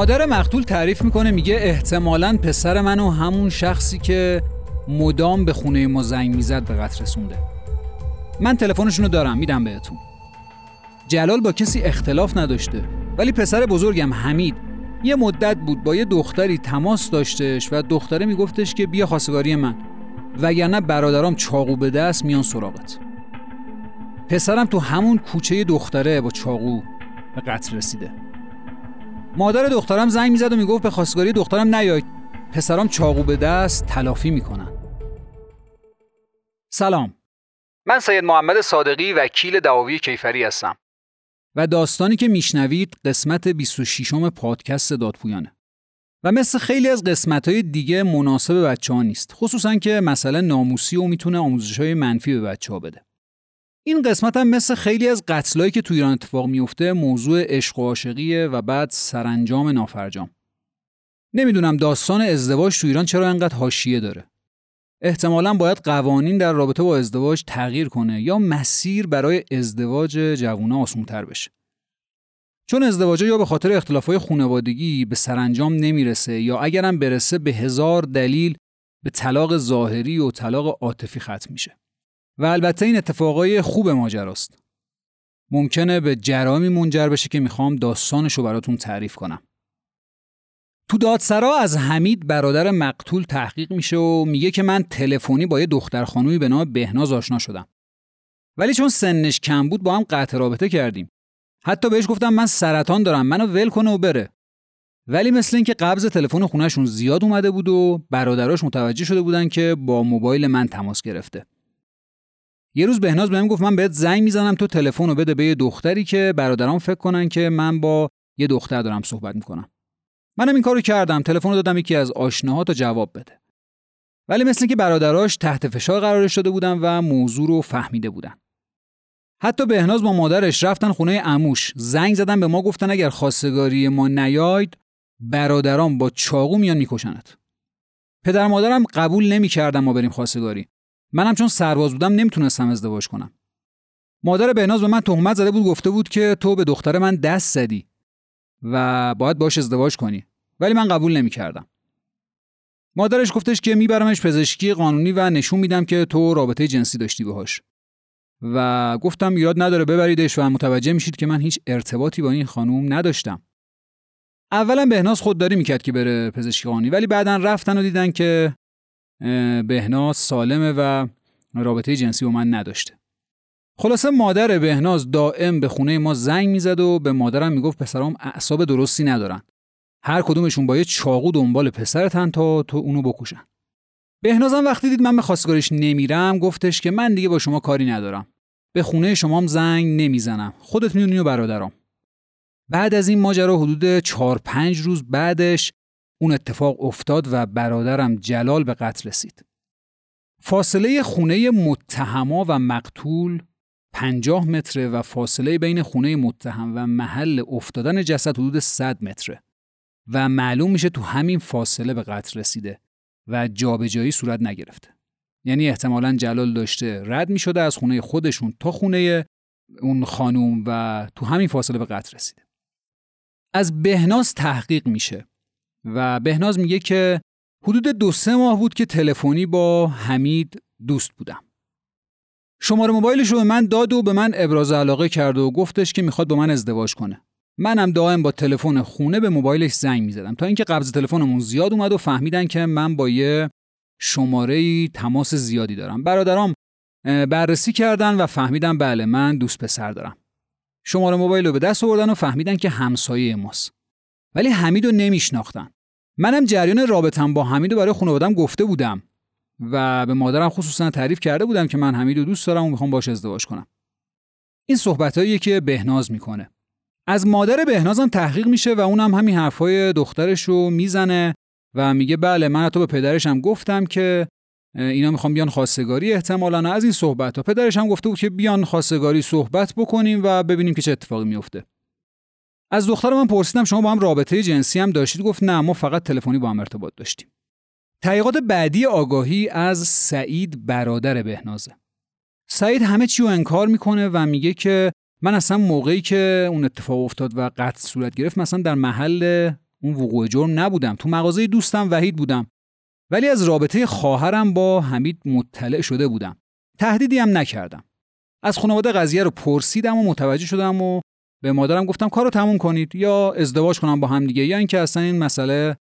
مادر مقتول تعریف می‌کنه میگه احتمالا پسر منو همون شخصی که مدام به خونه ما زنگ می‌زد به قتل رسونده. من تلفنشونو دارم میدم بهتون. جلال با کسی اختلاف نداشته ولی پسر بزرگم حمید یه مدت بود با یه دختری تماس داشتش و دختره میگفتش که بیا خواستگاری من وگرنه برادرام چاقو به دست میان سراغت. پسرم تو همون کوچه دختره با چاقو به قتل رسیده. مادر دخترم زنگ می‌زد و می‌گفت به خواستگاری دخترم نیاید پسرام چاقو به دست تلافی می‌کنن. سلام. من سید محمد صادقی وکیل دعاوی کیفری هستم. و داستانی که میشنوید قسمت 26 م پادکست دادپویانه. و مثل خیلی از قسمت های دیگه مناسب بچه ها نیست. خصوصا که مسئله ناموسی و می‌تونه آموزش های منفی به بچه ها بده. این قسمت هم مثل خیلی از قتلایی که تو ایران اتفاق میفته موضوع عشق و عاشقیه و بعد سرانجام نافرجام. نمی‌دونم داستان ازدواج تو ایران چرا انقدر حاشیه داره. احتمالا باید قوانین در رابطه با ازدواج تغییر کنه یا مسیر برای ازدواج جوونا آسونتر بشه. چون ازدواج یا به خاطر اختلافای خانوادگی به سرانجام نمی‌رسه یا اگرم برسه به هزار دلیل به طلاق ظاهری و طلاق عاطفی ختم میشه. و البته این اتفاقای خوب ماجراست. ممکنه به جرامی منجر بشه که می‌خوام داستانش رو براتون تعریف کنم. تو دادسرا از حمید برادر مقتول تحقیق میشه و میگه که من تلفنی با یه دختر خانومی به نام بهناز آشنا شدم. ولی چون سنش کم بود با هم قطع رابطه کردیم. حتی بهش گفتم من سرطان دارم منو ول کنه و بره. ولی مثل اینکه قبض تلفن خونهشون زیاد اومده بود و برادراش متوجه شده بودن که با موبایل من تماس گرفته. یه روز بهناز بهم گفت من بهت زنگ می‌زنم تو تلفن رو بده به یه دختری که برادرام فکر کنن که من با یه دختر دارم صحبت می‌کنم. منم این کارو کردم تلفن دادم یکی از آشناها تا جواب بده. ولی مثل که برادراش تحت فشار قرارش داده بودن و موضوع رو فهمیده بودن. حتی بهناز با مادرش رفتن خونه اموش زنگ زدن به ما گفتن اگر خواستگاری ما نیاید برادرام با چاقو میان میکشنت. پدر مادرم قبول نمی‌کردن ما بریم خواستگاری. منم چون سرباز بودم نمی‌تونستم ازدواج کنم. مادر بهناز به من تهمت زده بود گفته بود که تو به دختر من دست زدی و باید باش ازدواج کنی. ولی من قبول نمی‌کردم. مادرش گفتش که میبرمش پزشکی قانونی و نشون میدم که تو رابطه جنسی داشتی باهاش. و گفتم ایراد نداره ببریدش و متوجه میشید که من هیچ ارتباطی با این خانوم نداشتم. اولا بهناز خودداری می‌کرد که بره پزشکی قانونی ولی بعدا رفتن و دیدن که بهناز سالمه و رابطه جنسی با من نداشته. خلاصه مادر بهناز دائم به خونه ما زنگ می‌زد و به مادرم می‌گفت پسرام اعصاب درستی ندارن. هر کدومشون با یه چاقو دنبال پسرتن تا تو اونو بکشن. بهنازم وقتی دید من به خواستگاریش نمیرم گفتش که من دیگه با شما کاری ندارم. به خونه شمام زنگ نمی‌زنم. خودت می‌دونی و برادرام. بعد از این ماجرا حدود 4 پنج روز بعدش اون اتفاق افتاد و برادرم جلال به قتل رسید. فاصله خونه متهما و مقتول 50 متره و فاصله بین خونه متهم و محل افتادن جسد حدود 100 متره و معلوم میشه تو همین فاصله به قتل رسیده و جابجایی صورت نگرفته. یعنی احتمالا جلال داشته رد می‌شده از خونه خودشون تا خونه اون خانوم و تو همین فاصله به قتل رسیده. از بهناز تحقیق میشه و بهناز میگه که حدود دو سه ماه بود که تلفنی با حمید دوست بودم. شماره موبایلش رو به من داد و به من ابراز علاقه کرد و گفتش که می‌خواد با من ازدواج کنه. منم دائم با تلفن خونه به موبایلش زنگ می‌زدم تا اینکه قبض تلفنمون زیاد اومد و فهمیدن که من با یه شماره تماس زیادی دارم. برادرام بررسی کردن و فهمیدن بله من دوست پسر دارم. شماره موبایل رو به دست آوردن و فهمیدن که همسایه ماست. ولی حمید رو نمیشناختن. منم جریان رابطم با حمید رو برای خانوادم گفته بودم و به مادرم خصوصا تعریف کرده بودم که من حمید رو دوست دارم و می‌خوام باش ازدواج کنم. این صحبتهایی که بهناز می‌کنه. از مادر بهنازم تحقیق میشه و اونم همین حرفای دخترش رو می‌زنه و میگه بله من تو به پدرشم گفتم که اینا می‌خوام بیان خواستگاری احتمالا. از این صحبت ها پدرش هم گفته بود که بیان خواستگاری صحبت بکنیم و ببینیم که چه اتفاقی میفته از دختر من پرسیدم شما با هم رابطه جنسی هم داشتید؟ گفت نه ما فقط تلفنی با هم ارتباط داشتیم. تحقیقات بعدی آگاهی از سعید برادر بهنازه. سعید همه چی رو انکار می‌کنه و میگه که من اصلا موقعی که اون اتفاق افتاد و قتل صورت گرفت مثلا در محل اون وقوع جرم نبودم. تو مغازه دوستم وحید بودم. ولی از رابطه خواهرم با حمید مطلع شده بودم. تهدیدی هم نکردم. از خانواده قضیه رو پرسیدم و متوجه شدم و به مادرم گفتم کارو تموم کنید یا ازدواج کنم با هم دیگه یا اینکه اصلا این مسئله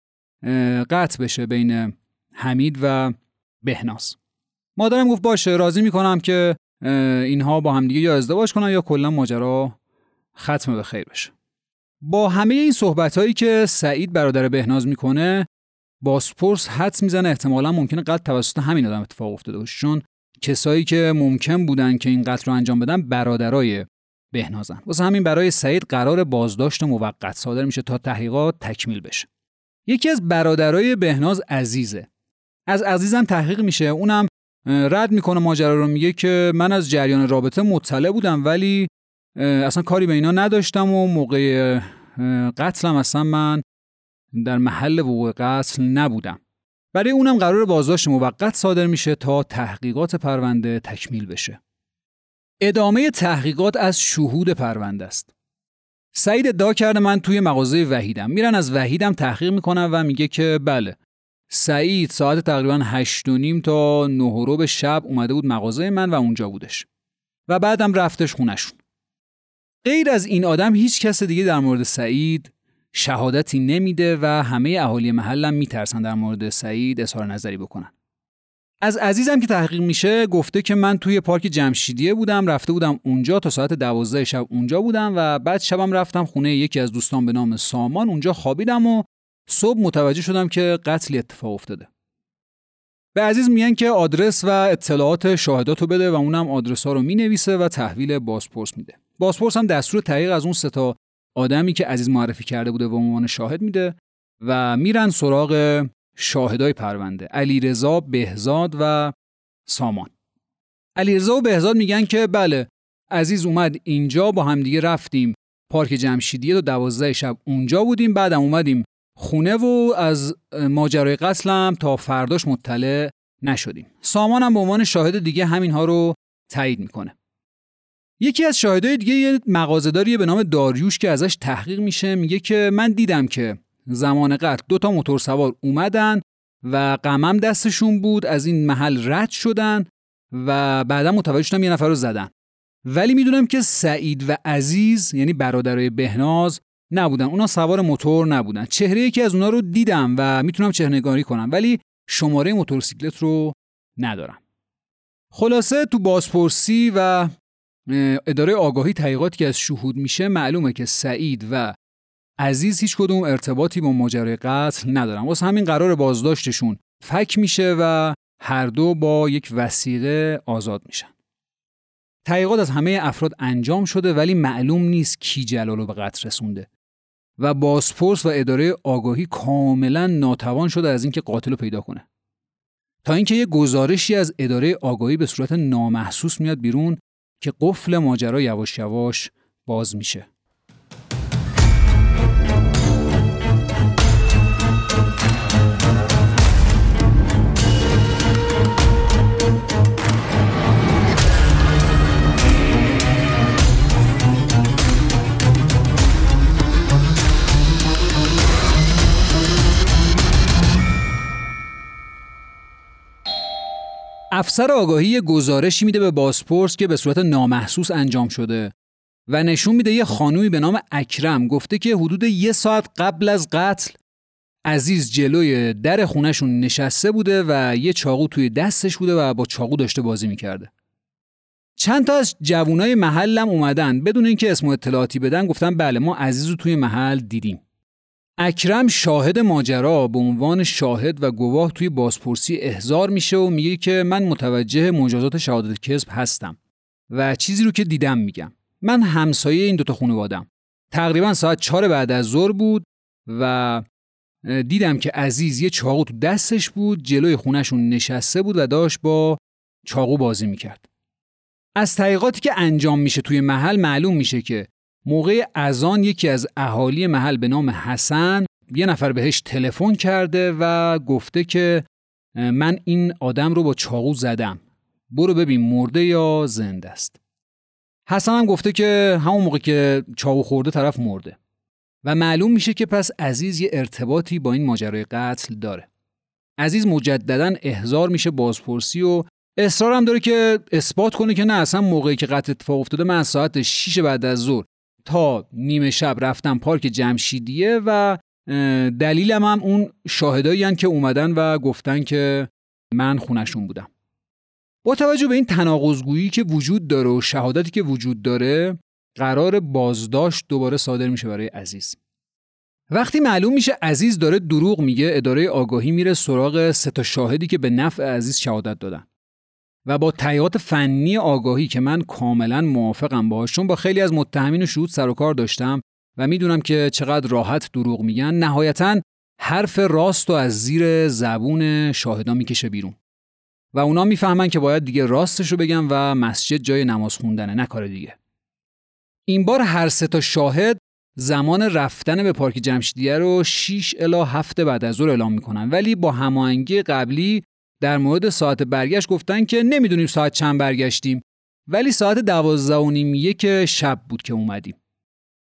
قطع بشه بین حمید و بهناز. مادرم گفت باشه راضی می‌کنم که اینها با هم دیگه یا ازدواج کنن یا کلا ماجرا ختم به خیر بشه. با همه این صحبت هایی که سعید برادر بهناز می‌کنه باسپورس حدس می‌زنه. احتمالا ممکنه قتل توسط همین آدم اتفاق افتاده باشه. چون کسایی که ممکن بودن که این قتل رو انجام بدن برادرای بهنازن. واسه همین برای سعید قرار بازداشت موقت صادر میشه تا تحقیقات تکمیل بشه. یکی از برادرای بهناز عزیزه. از عزیزم تحقیق میشه. اونم رد می‌کنه ماجرا رو میگه که من از جریان رابطه مطلع بودم ولی اصلا کاری به اینا نداشتم و موقع قتلم اصلا من در محل وقوع قتل نبودم. برای اونم قرار بازداشت موقت صادر میشه تا تحقیقات پرونده تکمیل بشه. ادامه تحقیقات از شهود پرونده است. سعید ادعا کرده من توی مغازه وحیدم. میرن از وحیدم تحقیق می‌کنن و میگه که بله. سعید ساعت تقریبا هشت و نیم تا نه به شب اومده بود مغازه من و اونجا بودش. و بعدم رفتش خونشون غیر از این آدم هیچ کس دیگه در مورد سعید شهادتی نمیده و همه اهالی محلم میترسن در مورد سعید اظهار نظری بکنن. از عزیزم که تحقیق میشه گفته که من توی پارک جمشیدیه بودم رفته بودم اونجا تا ساعت دوازده شب اونجا بودم و بعد شبم رفتم خونه یکی از دوستان به نام سامان. اونجا خوابیدم و صبح متوجه شدم که قتلی اتفاق افتاده. به عزیز میگن که آدرس و اطلاعات شاهدات رو بده و اونم آدرس ها رو می‌نویسه و تحویل بازپرس میده. بازپرس هم دستور تحقیق از اون ستا آدمی که عزیز معرفی کرده بوده به عنوان شاهد میده و میرن سراغ شاهدای پرونده علیرضا بهزاد و سامان. علیرضا و بهزاد میگن که بله عزیز اومد اینجا با همدیگه رفتیم. پارک جمشیدیه دو دوازده شب اونجا بودیم بعدم اومدیم خونه و از ماجرای قتلم تا فرداش مطلع نشدیم. سامان هم به عنوان شاهد دیگه همین ها رو تایید می‌کنه. یکی از شاهدای دیگه یه مغازه‌داریه به نام داریوش که ازش تحقیق میشه میگه که من دیدم که زمان قتل. دو تا موتور سوار اومدن و قمم دستشون بود از این محل رد شدن و بعدا متوجه شدم یه نفر رو زدن. ولی می‌دونم که سعید و عزیز یعنی برادرای بهناز نبودن. اونا سوار موتور نبودن. چهره یکی از اونا رو دیدم و می‌تونم چهرهنگاری کنم ولی شماره موتورسیکلت رو ندارم. خلاصه تو بازپرسی و اداره آگاهی تحقیقاتی که از شهود میشه معلومه که سعید و عزیز هیچ کدوم ارتباطی با ماجرای قتل ندارن. واسه همین قرار بازداشتشون فک میشه و هر دو با یک وسیقه آزاد میشن. تحقیقات از همه افراد انجام شده ولی معلوم نیست کی جلال رو به قتل رسونده. و بازپرس و اداره آگاهی کاملا ناتوان شده از اینکه قاتل رو پیدا کنه. تا اینکه یه گزارشی از اداره آگاهی به صورت نامحسوس میاد بیرون که قفل ماجرا یواش یواش باز میشه. افسر آگاهی گزارشی میده به بازپرس که به صورت نامحسوس انجام شده و نشون میده یه خانومی به نام اکرم گفته که حدود یه ساعت قبل از قتل عزیز جلوی در خونشون نشسته بوده و یه چاقو توی دستش بوده و با چاقو داشته بازی می‌کرده. چند تا از جوونای محلم اومدن بدون اینکه اسم و اطلاعاتی بدن گفتن بله ما عزیز رو توی محل دیدیم. اکرم شاهد ماجرا به عنوان شاهد و گواه توی بازپرسی احضار میشه و میگه که من متوجه مجازات شهادت کذب هستم و چیزی رو که دیدم میگم. من همسایه این دوتا خانوادم تقریبا ساعت چهار بعد از ظهر بود و دیدم که عزیز یه چاقو تو دستش بود جلوی خونشون نشسته بود و داشت با چاقو بازی می‌کرد. از تحقیقاتی که انجام میشه توی محل معلوم میشه که موقع اذان یکی از اهالی محل به نام حسن یه نفر بهش تلفن کرده و گفته که من این آدم رو با چاقو زدم. برو ببین مرده یا زنده است. حسن هم گفته که همون موقع که چاقو خورده طرف مرده. و معلوم میشه که پس عزیز یه ارتباطی با این ماجرای قتل داره. عزیز مجددا احضار میشه بازپرسی و اصرارم داره که اثبات کنه که نه اصلا موقعی که قتل اتفاق افتاده من ساعت 6 بعد از ظهر تا نیمه شب رفتم پارک جمشیدیه و دلیلم هم اون شاهدایی که اومدن و گفتن که من خونشون بودم. با توجه به این تناقضگویی که وجود داره و شهادتی که وجود داره قرار بازداشت دوباره صادر میشه برای عزیز. وقتی معلوم میشه عزیز داره دروغ میگه اداره آگاهی میره سراغ سه تا شاهدی که به نفع عزیز شهادت دادن و با تیات فنی آگاهی که من کاملا موافقم باهاشون با خیلی از متهمین و شهود سر و کار داشتم و می‌دونم که چقدر راحت دروغ میگن نهایتا حرف راست و از زیر زبون شاهدا می‌کشه بیرون. و اونا می‌فهمن که باید دیگه راستش رو بگن و مسجد جای نماز خوندنه نه کار دیگه. این بار هر سه تا شاهد زمان رفتن به پارک جمشیدیه رو 6 الا 7 بعد از ظهر اعلام می‌کنن. ولی با هماهنگی قبلی در مورد ساعت برگشت گفتن که نمی‌دونیم ساعت چند برگشتیم ولی ساعت دوازده و نیم یک شب بود که اومدیم.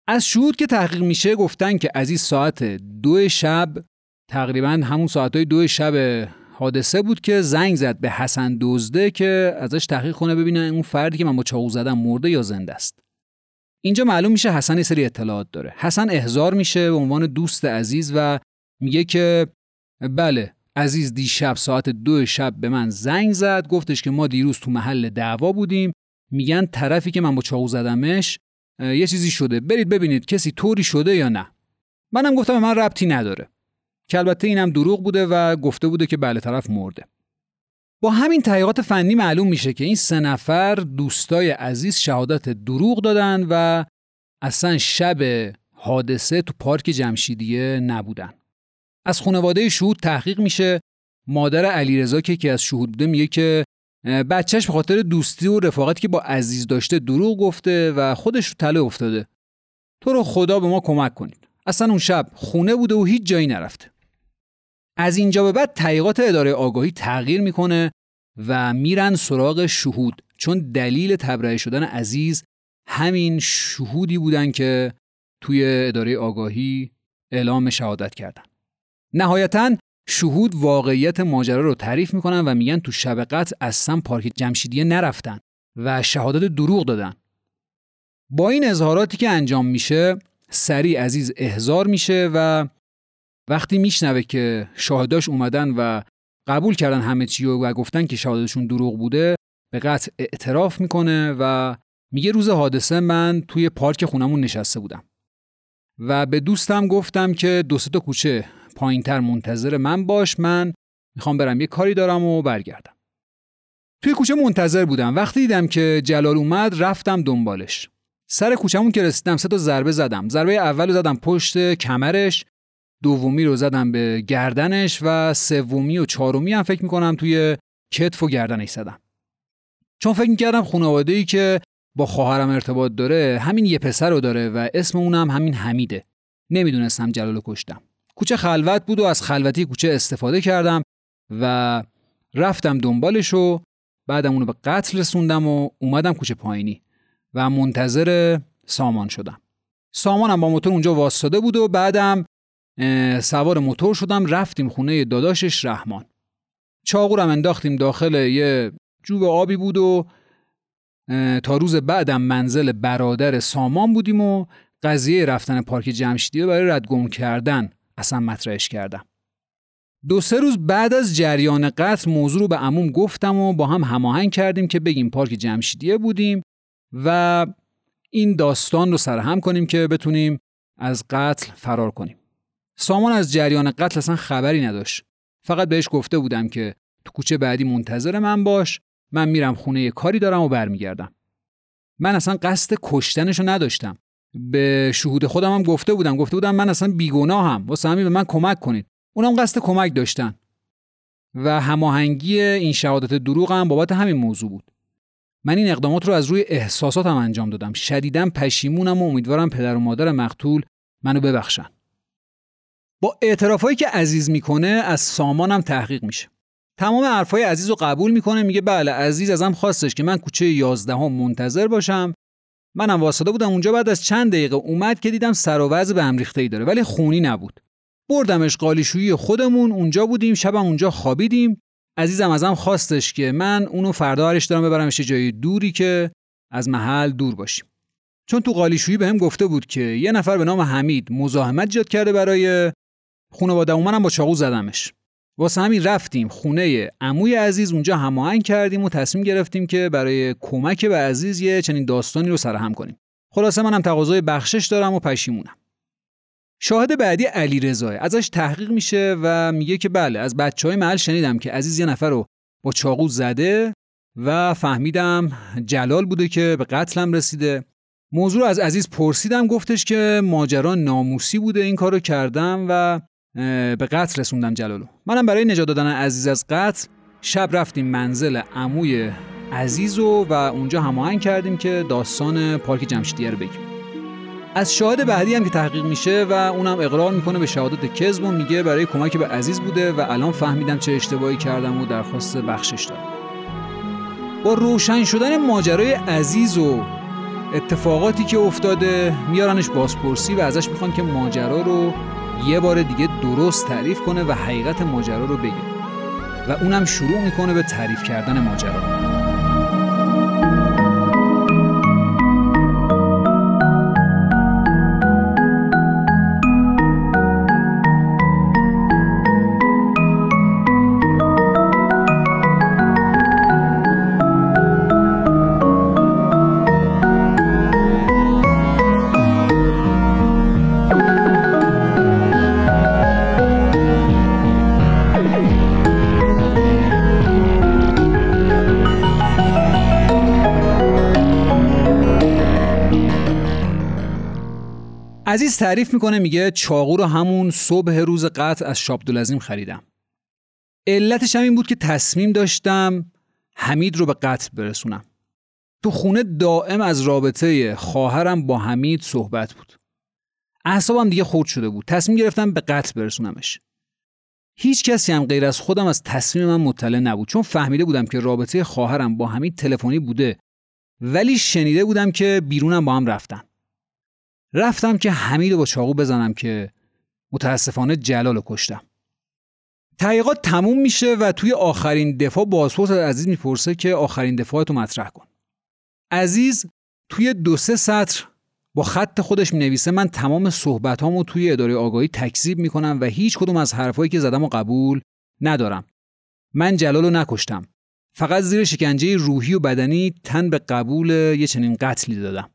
از شهود که تحقیق میشه گفتن که از این ساعت دو شب تقریبا همون ساعت های دو شب حادثه بود که زنگ زد به حسن دزده که ازش تحقیق کنه ببینه اون فردی که من با چاقو زدم مرده یا زنده است. اینجا معلوم میشه حسن یه سری اطلاعات داره. حسن احضار میشه به عنوان دوست عزیز و میگه که بله عزیز دیشب ساعت دو شب به من زنگ زد گفتش که ما دیروز تو محل دعوا بودیم. میگن طرفی که من با چاقو زدمش یه چیزی شده. برید ببینید کسی طوری شده یا نه. منم گفتم من ربطی نداره. که البته اینم دروغ بوده و گفته بوده که بله طرف مرده. با همین تحقیقات فنی معلوم میشه که این سه نفر دوستای عزیز شهادت دروغ دادن و اصلا شب حادثه تو پارک جمشیدیه نبودن. از خانواده شهود تحقیق میشه. مادر علیرضا که که از شهود بوده میگه که بچهش به خاطر دوستی و رفاقتی که با عزیز داشته دروغ گفته و خودش رو تله افتاده. تو رو خدا به ما کمک کنید. اصلا اون شب خونه بوده و هیچ جایی نرفته. از اینجا به بعد تحقیقات اداره آگاهی تغییر می‌کنه و میرن سراغ شهود. چون دلیل تبرئه شدن عزیز همین شهودی بودن که توی اداره آگاهی اعلام شهادت کردن. نهایتا شهود واقعیت ماجرا رو تعریف می‌کنن و میگن تو شب قتل اصلا پارک جمشیدیه نرفتن و شهادت دروغ دادن. با این اظهاراتی که انجام میشه سریع عزیز احضار میشه و وقتی میشنوه که شاهداش اومدن و قبول کردن همه چی و گفتن که شهادتشون دروغ بوده به قطع اعتراف می‌کنه و میگه روز حادثه من توی پارک خونمون نشسته بودم. و به دوستم گفتم که دو تا کوچه پایینتر منتظر من باش. من می‌خوام برم یه کاری دارم و برگردم. توی کوچه منتظر بودم. وقتی دیدم که جلال اومد رفتم دنبالش. سر کوچمون که رسیدم سه تا ضربه زدم. ضربه اول زدم پشت کمرش دومی رو زدم به گردنش و سومی و چهارمی هم فکر می‌کنم توی کتف و گردنش زدم. چون فکر می‌کردم خانواده ای که با خواهرم ارتباط داره همین یه پسر رو داره و اسم اونم همین حمیده. نمی‌دونستم جلالو کشتم. کوچه خلوت بود و از خلوتی کوچه استفاده کردم و رفتم دنبالش و بعدم اونو به قتل رسوندم و اومدم کوچه پایینی و منتظر سامان شدم. سامانم با موتور اونجا واسطاده بود و بعدم سوار موتور شدم رفتیم خونه داداشش رحمان. چاقورم انداختیم داخل یه جوب آبی بود و تا روز بعدم منزل برادر سامان بودیم و قضیه رفتن پارک جمشیدی برای ردگم کردن اصلا مطرحش کردم. دو سه روز بعد از جریان قتل موضوع رو به عموم گفتم و با هم هماهنگ کردیم که بگیم پارک جمشیدیه بودیم و این داستان رو سرهم کنیم که بتونیم از قتل فرار کنیم. سامان از جریان قتل اصلا خبری نداشت. فقط بهش گفته بودم که تو کوچه بعدی منتظر من باش من میرم خونه یه کاری دارم و برمیگردم. من اصلا قصد کشتنشو نداشتم. به شهود خودم هم گفته بودم. گفته بودم من اصلا بیگناهم. واسه همین به من کمک کنید. اونم قصد کمک داشتن. و هماهنگی این شهادت دروغ هم بابت همین موضوع بود. من این اقدامات رو از روی احساساتم انجام دادم. شدیدم پشیمونم و امیدوارم پدر و مادر مقتول منو ببخشن. با اعترافایی که عزیز می‌کنه از سامانم تحقیق میشه. تمام حرفای عزیز رو قبول می‌کنه. میگه بله عزیز ازم خواستش که من کوچه 11 هم منتظر باشم. منم واسطه بودم اونجا بعد از چند دقیقه اومد که دیدم سر و وضع به هم ریخته ای داره ولی خونی نبود. بردمش قالیشویی خودمون اونجا بودیم شبم اونجا خوابیدیم. عزیزم ازم خواستش که من اونو فردا هرش دارم ببرمش جای دوری که از محل دور باشیم. چون تو قالیشویی بهم گفته بود که یه نفر به نام حمید مزاحمت ایجاد کرده برای خانواده منم با چاقو زدمش. واسه همین رفتیم خونه عموی عزیز اونجا هماهنگ کردیم و تصمیم گرفتیم که برای کمک به عزیز یه چنین داستانی رو سرهم کنیم. خلاصه منم تقاضای بخشش دارم و پشیمونم. شاهد بعدی علی رضای ازش تحقیق میشه و میگه که بله از بچه های محل شنیدم که عزیز یه نفر رو با چاقو زده و فهمیدم جلال بوده که به قتلم رسیده. موضوع رو از عزیز پرسیدم گفتش که ماجرا ناموسی بوده این کارو کردم و به قتل رسوندم جلالو. منم برای نجات دادن عزیز از قتل شب رفتیم منزل عموی عزیز و, اونجا هماهنگ کردیم که داستان پارک جمشیدیه رو بگیم. از شاهد بعدی هم که تحقیق میشه و اونم اقرار می‌کنه به شهادت کذب و میگه برای کمک به عزیز بوده و الان فهمیدم چه اشتباهی کردم و درخواست بخشش دارم با روشن شدن ماجرای عزیز و اتفاقاتی که افتاده میارنش بازپرسی و ازش می‌خوان که ماجرا رو یه بار دیگه درست تعریف کنه و حقیقت ماجرا رو بگه. و اونم شروع می‌کنه به تعریف کردن ماجرا. عزیز تعریف می‌کنه میگه چاقو رو همون صبح روز قطع از شابدولزیم خریدم. علتش هم این بود که تصمیم داشتم حمید رو به قتل برسونم. تو خونه دائم از رابطه خواهرم با حمید صحبت بود. اعصابم دیگه خورد شده بود. تصمیم گرفتم به قتل برسونمش. هیچ کسی هم غیر از خودم از تصمیم من مطلع نبود چون فهمیده بودم که رابطه خواهرم با حمید تلفنی بوده. ولی شنیده بودم که بیرونم با هم رفتن. رفتم که حمید با چاقو بزنم که متاسفانه جلال رو کشتم. تحقیقات تموم میشه و توی آخرین دفاع بازپرس از عزیز می‌پرسه که آخرین دفاعتو مطرح کن. عزیز توی دو سه سطر با خط خودش می نویسه من تمام صحبت هامو توی اداره آگاهی تکذیب می‌کنم و هیچ کدوم از حرفایی که زدم و قبول ندارم. من جلال رو نکشتم. فقط زیر شکنجه روحی و بدنی تن به قبول یه چنین قتلی دادم.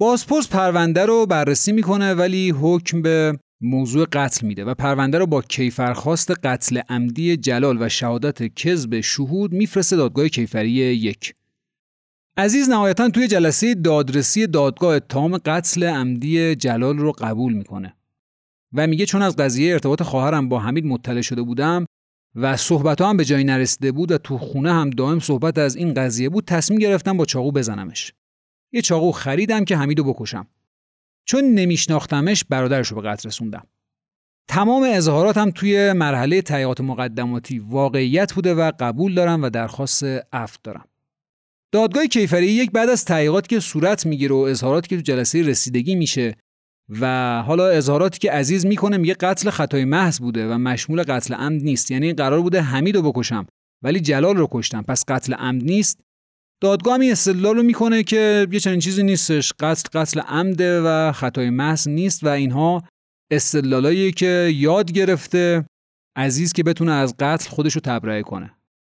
بازپرس پرونده رو بررسی می‌کنه ولی حکم به موضوع قتل میده و پرونده رو با کیفرخواست قتل عمدی جلال و شهادت کذب شهود میفرسته دادگاه کیفری یک. عزیز نهایتا توی جلسه دادرسی دادگاه اتهام قتل عمدی جلال رو قبول می‌کنه. و میگه چون از قضیه ارتباط خواهرم با حمید مطلع شده بودم و صحبت هم به جایی نرسیده بود و تو خونه هم دائم صحبت از این قضیه بود تصمیم گرفتم با چاقو بزنمش. یه چاقو خریدم که حمیدو بکشم. چون نمیشناختمش برادرش رو به قتل رسوندم. تمام اظهاراتم توی مرحله تحقیقات مقدماتی واقعیت بوده و قبول دارم و درخواست عفو دارم. دادگاه کیفری یک بعد از تحقیقاتی که صورت می‌گیره و اظهاراتی که تو جلسه رسیدگی میشه و حالا اظهاراتی که عزیز می‌کنه میگه قتل خطای محض بوده و مشمول قتل عمد نیست. یعنی قرار بوده حمید بکشم ولی جلال رو کشتم. پس قتل عمد نیست. دادگاه می استدلال رو می‌کنه که یه چنین چیزی نیستش. قتل قتل عمده و خطای محض نیست و اینها استدلالایی که یاد گرفته عزیز که بتونه از قتل خودش رو تبرئه کنه.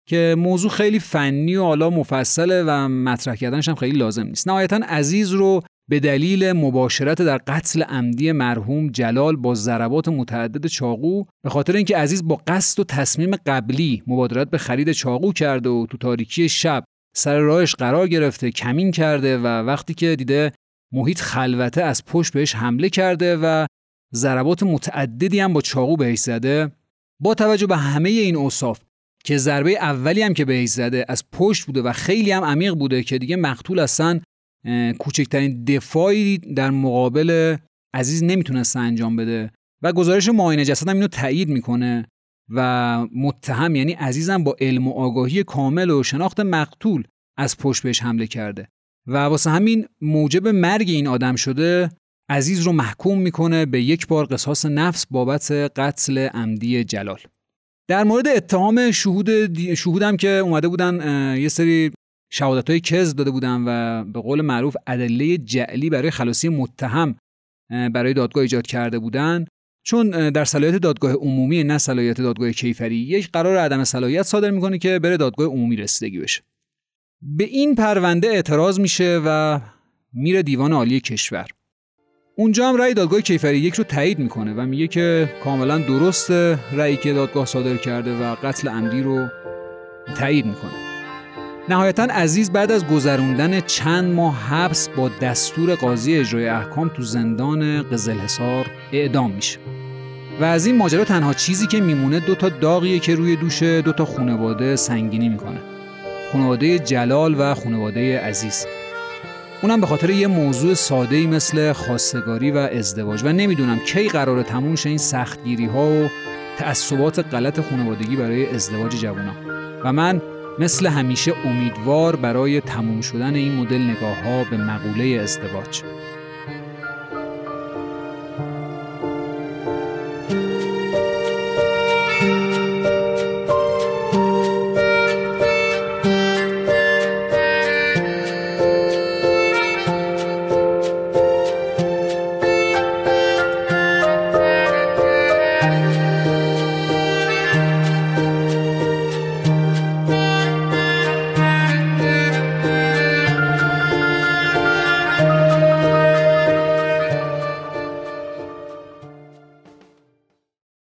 که موضوع خیلی فنی و حالا مفصله و مطرح کردنش هم خیلی لازم نیست. نهایتا عزیز رو به دلیل مباشرت در قتل عمدی مرحوم جلال با ضربات متعدد چاقو به خاطر اینکه عزیز با قصد و تصمیم قبلی مبادرت به خرید چاقو کرده و تو تاریکی شب سر راهش قرار گرفته کمین کرده و وقتی که دیده محیط خلوته از پشت بهش حمله کرده و ضربات متعددی هم با چاقو بهش زده. با توجه به همه این اوصاف که ضربه اولی هم که بهش زده از پشت بوده و خیلی هم عمیق بوده که دیگه مقتول اصلا کوچکترین دفاعی در مقابل عزیز نمی‌تونسته انجام بده. و گزارش معاینه جسد هم اینو تایید می‌کنه. و متهم یعنی عزیزم با علم و آگاهی کامل و شناخت مقتول از پشت بهش حمله کرده. و واسه همین موجب مرگ این آدم شده عزیز رو محکوم می‌کنه به یک بار قصاص نفس بابت قتل عمدی جلال. در مورد اتهام شهود شهودم که اومده بودن یه سری شهادت های کز داده بودن و به قول معروف ادله جعلی برای خلاصی متهم برای دادگاه ایجاد کرده بودن. چون در صلاحیت دادگاه عمومی نه صلاحیت دادگاه کیفری یک قرار عدم صلاحیت صادر می‌کنه که بره دادگاه عمومی رسیدگی بشه. به این پرونده اعتراض میشه و میره دیوان عالی کشور. اونجا هم رأی دادگاه کیفری یک رو تایید می‌کنه و میگه که کاملا درست رأیی که دادگاه صادر کرده و قتل عمدی رو تایید می‌کنه. نهایتا عزیز بعد از گذروندن چند ماه حبس با دستور قاضی اجرای احکام تو زندان قزلحصار اعدام میشه. و از این ماجرا تنها چیزی که میمونه دو تا داغیه که روی دوش دو تا خانواده سنگینی می‌کنه. خانواده جلال و خانواده عزیز. اونم به خاطر یه موضوع ساده ای مثل خواستگاری و ازدواج. و نمی‌دونم کی قرار تموم شه این سختگیری ها و تعصبات غلط خانوادگی برای ازدواج جوانان و من مثل همیشه امیدوار برای تموم شدن این مدل نگاه ها به مقوله ازدواج.